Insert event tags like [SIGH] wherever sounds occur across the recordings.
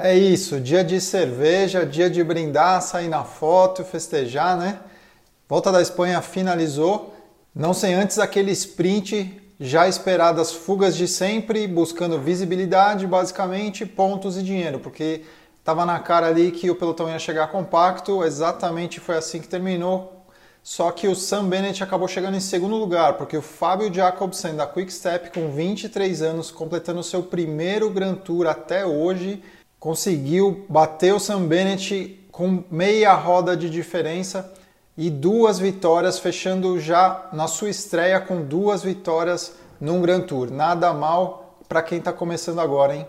É isso, dia de cerveja, dia de brindar, sair na foto, festejar, né? Volta da Espanha finalizou, não sem antes aquele sprint já esperadas fugas de sempre, buscando visibilidade, basicamente, pontos e dinheiro, porque estava na cara ali que o pelotão ia chegar compacto, exatamente foi assim que terminou. Só que o Sam Bennett acabou chegando em segundo lugar, porque o Fábio Jacobsen da Quick Step, com 23 anos, completando seu primeiro Grand Tour até hoje, conseguiu bater o Sam Bennett com meia roda de diferença e duas vitórias, fechando já na sua estreia com duas vitórias num Grand Tour. Nada mal para quem está começando agora, hein?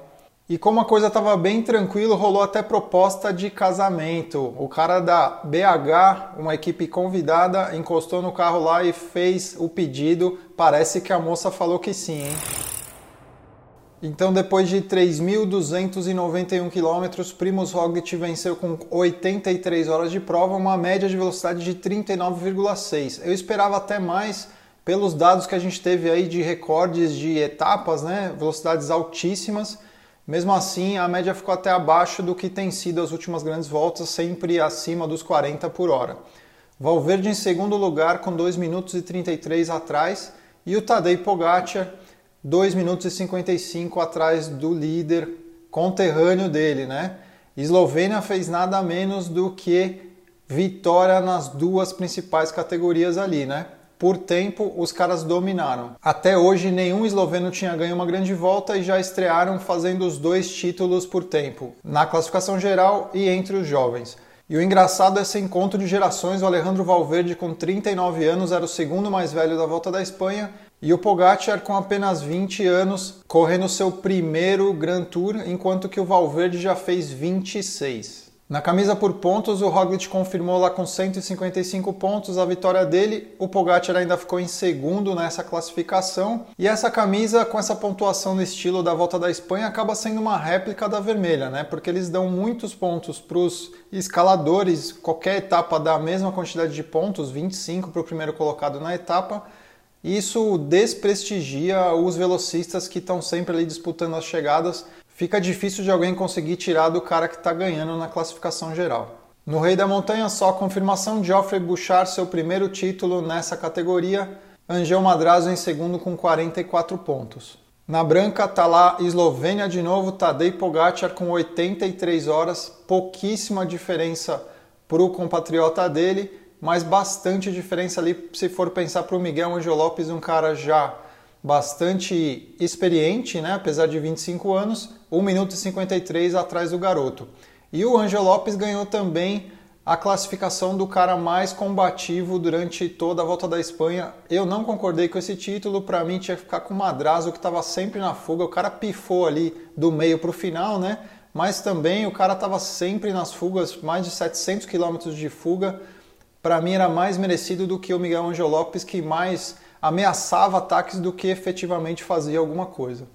E como a coisa estava bem tranquilo, rolou até proposta de casamento. O cara da BH, uma equipe convidada, encostou no carro lá e fez o pedido. Parece que a moça falou que sim, hein? Então, depois de 3.291 km, Primus Roglic venceu com 83 horas de prova, uma média de velocidade de 39,6. Eu esperava até mais pelos dados que a gente teve aí de recordes de etapas, né? Velocidades altíssimas. Mesmo assim, a média ficou até abaixo do que tem sido as últimas grandes voltas, sempre acima dos 40 por hora. Valverde em segundo lugar com 2 minutos e 33 atrás e o Tadej Pogacar 2 minutos e 55 atrás do líder conterrâneo dele, né? Eslovênia fez nada menos do que vitória nas duas principais categorias ali, né? Por tempo, os caras dominaram. Até hoje, nenhum esloveno tinha ganho uma grande volta e já estrearam fazendo os dois títulos por tempo, na classificação geral e entre os jovens. E o engraçado é esse encontro de gerações, o Alejandro Valverde com 39 anos era o segundo mais velho da Volta da Espanha e o Pogacar com apenas 20 anos correndo seu primeiro Grand Tour, enquanto que o Valverde já fez 26. Na camisa por pontos, o Roglic confirmou lá com 155 pontos a vitória dele. O Pogacar ainda ficou em segundo nessa classificação. E essa camisa, com essa pontuação no estilo da Volta da Espanha, acaba sendo uma réplica da vermelha, né? Porque eles dão muitos pontos para os escaladores. Qualquer etapa dá a mesma quantidade de pontos, 25 para o primeiro colocado na etapa isso desprestigia os velocistas que estão sempre ali disputando as chegadas. Fica difícil de alguém conseguir tirar do cara que está ganhando na classificação geral. No Rei da Montanha, só a confirmação: Geoffrey Bouchard, seu primeiro título nessa categoria. Angel Madrazo em segundo com 44 pontos. Na branca tá lá Eslovênia de novo, Tadej Pogacar com 83 horas, pouquíssima diferença para o compatriota dele mas bastante diferença ali se for pensar para o Miguel Angel Lopes, um cara já bastante experiente, né? apesar de 25 anos, 1 minuto e 53 atrás do garoto. E o Angel Lopes ganhou também a classificação do cara mais combativo durante toda a volta da Espanha. Eu não concordei com esse título, para mim tinha que ficar com o Madrazo, que estava sempre na fuga. O cara pifou ali do meio para o final, né? Mas também o cara estava sempre nas fugas, mais de 700 quilômetros de fuga para mim era mais merecido do que o Miguel Angel Lopes, que mais ameaçava ataques do que efetivamente fazia alguma coisa.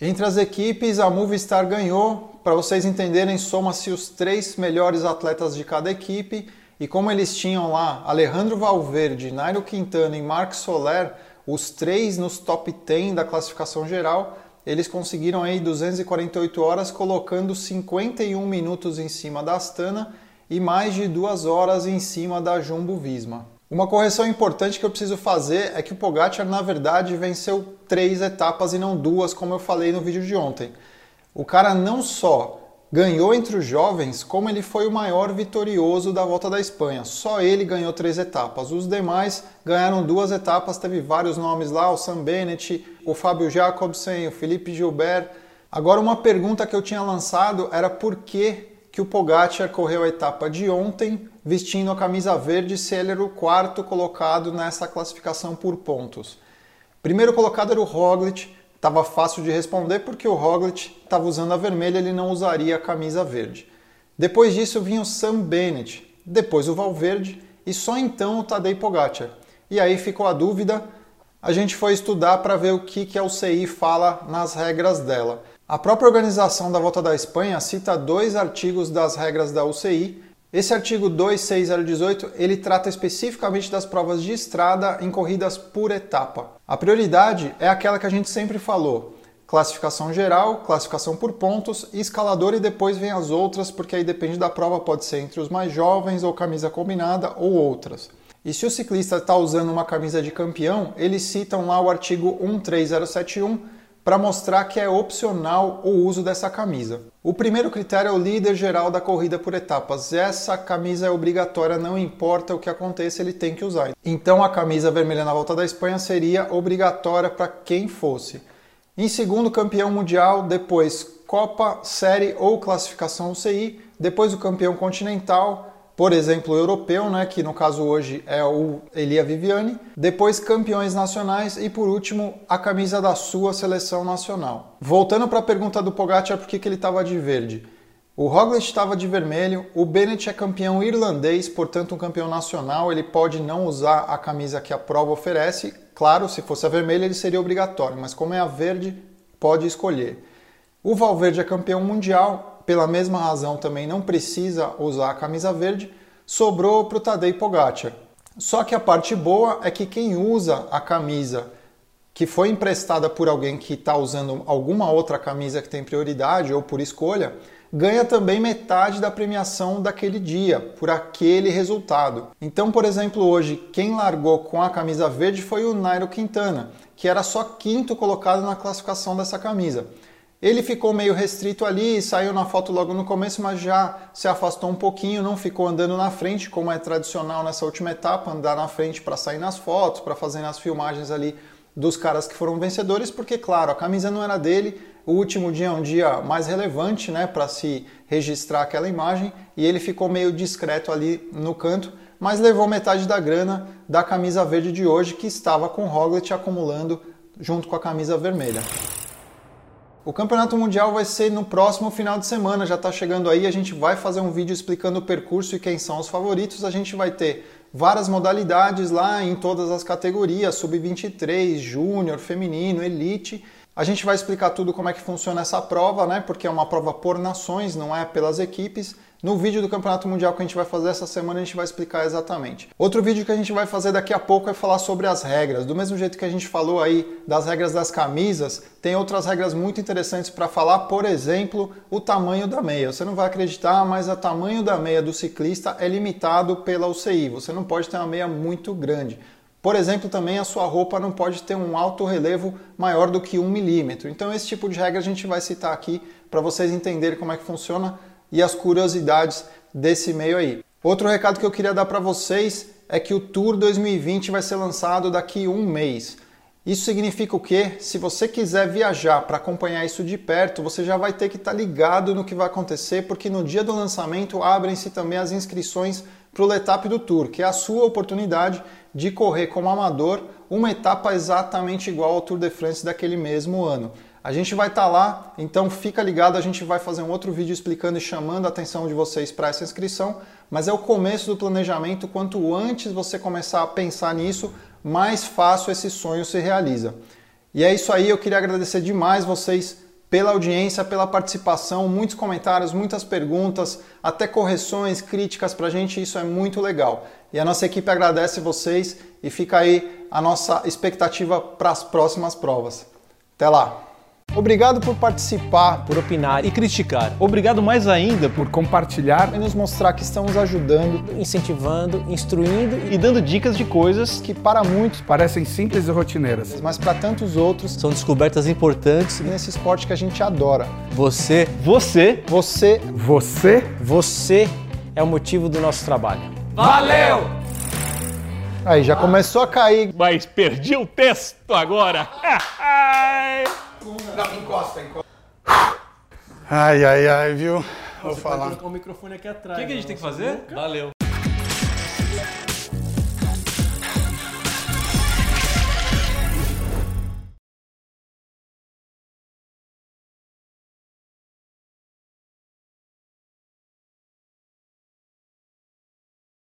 Entre as equipes, a Movistar ganhou. Para vocês entenderem, soma-se os três melhores atletas de cada equipe. E como eles tinham lá Alejandro Valverde, Nairo Quintana e Marc Soler, os três nos top 10 da classificação geral, eles conseguiram aí 248 horas, colocando 51 minutos em cima da Astana e mais de duas horas em cima da Jumbo Visma. Uma correção importante que eu preciso fazer é que o Pogacar, na verdade, venceu três etapas e não duas, como eu falei no vídeo de ontem. O cara não só ganhou entre os jovens, como ele foi o maior vitorioso da Volta da Espanha. Só ele ganhou três etapas. Os demais ganharam duas etapas, teve vários nomes lá, o Sam Bennett, o Fábio Jacobsen, o Felipe Gilbert. Agora, uma pergunta que eu tinha lançado era por que que o Pogacar correu a etapa de ontem vestindo a camisa verde se ele era o quarto colocado nessa classificação por pontos. Primeiro colocado era o Roglic, estava fácil de responder porque o Roglic estava usando a vermelha, ele não usaria a camisa verde. Depois disso vinha o Sam Bennett, depois o Valverde e só então o Tadej Pogacar. E aí ficou a dúvida, a gente foi estudar para ver o que, que a UCI fala nas regras dela. A própria organização da Volta da Espanha cita dois artigos das regras da UCI. Esse artigo 26018 ele trata especificamente das provas de estrada em corridas por etapa. A prioridade é aquela que a gente sempre falou: classificação geral, classificação por pontos, escalador e depois vem as outras, porque aí depende da prova, pode ser entre os mais jovens ou camisa combinada ou outras. E se o ciclista está usando uma camisa de campeão, eles citam lá o artigo 13071 para mostrar que é opcional o uso dessa camisa. O primeiro critério é o líder geral da corrida por etapas. Essa camisa é obrigatória, não importa o que aconteça, ele tem que usar. Então a camisa vermelha na volta da Espanha seria obrigatória para quem fosse. Em segundo, campeão mundial, depois Copa, Série ou classificação UCI, depois o campeão continental, por exemplo, europeu, né, que no caso hoje é o Elia Viviani, depois campeões nacionais e por último a camisa da sua seleção nacional. Voltando para a pergunta do Pogacar, por que, que ele estava de verde? O Roglic estava de vermelho, o Bennett é campeão irlandês, portanto um campeão nacional, ele pode não usar a camisa que a prova oferece. Claro, se fosse a vermelha ele seria obrigatório, mas como é a verde, pode escolher. O Valverde é campeão mundial, pela mesma razão também não precisa usar a camisa verde, sobrou para o Tadej Pogacar. Só que a parte boa é que quem usa a camisa que foi emprestada por alguém que está usando alguma outra camisa que tem prioridade ou por escolha, ganha também metade da premiação daquele dia, por aquele resultado. Então, por exemplo, hoje, quem largou com a camisa verde foi o Nairo Quintana, que era só quinto colocado na classificação dessa camisa. Ele ficou meio restrito ali, saiu na foto logo no começo, mas já se afastou um pouquinho, não ficou andando na frente, como é tradicional nessa última etapa, andar na frente para sair nas fotos, para fazer nas filmagens ali dos caras que foram vencedores, porque claro, a camisa não era dele. O último dia é um dia mais relevante, né, para se registrar aquela imagem, e ele ficou meio discreto ali no canto, mas levou metade da grana da camisa verde de hoje que estava com o Roglic acumulando junto com a camisa vermelha. O Campeonato Mundial vai ser no próximo final de semana, já está chegando aí. A gente vai fazer um vídeo explicando o percurso e quem são os favoritos. A gente vai ter várias modalidades lá em todas as categorias: sub-23, júnior, feminino, elite. A gente vai explicar tudo como é que funciona essa prova, né? Porque é uma prova por nações, não é pelas equipes. No vídeo do Campeonato Mundial que a gente vai fazer essa semana, a gente vai explicar exatamente. Outro vídeo que a gente vai fazer daqui a pouco é falar sobre as regras. Do mesmo jeito que a gente falou aí das regras das camisas, tem outras regras muito interessantes para falar, por exemplo, o tamanho da meia. Você não vai acreditar, mas o tamanho da meia do ciclista é limitado pela UCI. Você não pode ter uma meia muito grande. Por exemplo, também a sua roupa não pode ter um alto relevo maior do que um milímetro. Então, esse tipo de regra a gente vai citar aqui para vocês entenderem como é que funciona e as curiosidades desse meio aí. Outro recado que eu queria dar para vocês é que o Tour 2020 vai ser lançado daqui um mês. Isso significa o quê? Se você quiser viajar para acompanhar isso de perto, você já vai ter que estar tá ligado no que vai acontecer, porque no dia do lançamento abrem-se também as inscrições para o Letap do Tour, que é a sua oportunidade de correr como amador uma etapa exatamente igual ao Tour de France daquele mesmo ano. A gente vai estar tá lá, então fica ligado, a gente vai fazer um outro vídeo explicando e chamando a atenção de vocês para essa inscrição, mas é o começo do planejamento, quanto antes você começar a pensar nisso, mais fácil esse sonho se realiza. E é isso aí, eu queria agradecer demais vocês pela audiência, pela participação, muitos comentários, muitas perguntas, até correções, críticas para a gente, isso é muito legal. E a nossa equipe agradece vocês e fica aí a nossa expectativa para as próximas provas. Até lá! Obrigado por participar, por opinar e criticar. Obrigado mais ainda por compartilhar e nos mostrar que estamos ajudando, incentivando, instruindo e dando dicas de coisas que para muitos parecem simples e rotineiras, mas para tantos outros são descobertas importantes nesse esporte que a gente adora. Você, você, você, você, você é o motivo do nosso trabalho. Valeu! Aí já começou a cair. Mas perdi o texto agora. [LAUGHS] Não, encosta, encosta. Ai, ai, ai, viu? Vou Você tá falar. Vou colocar o microfone aqui atrás. O que, que a gente né? tem que fazer? Valeu.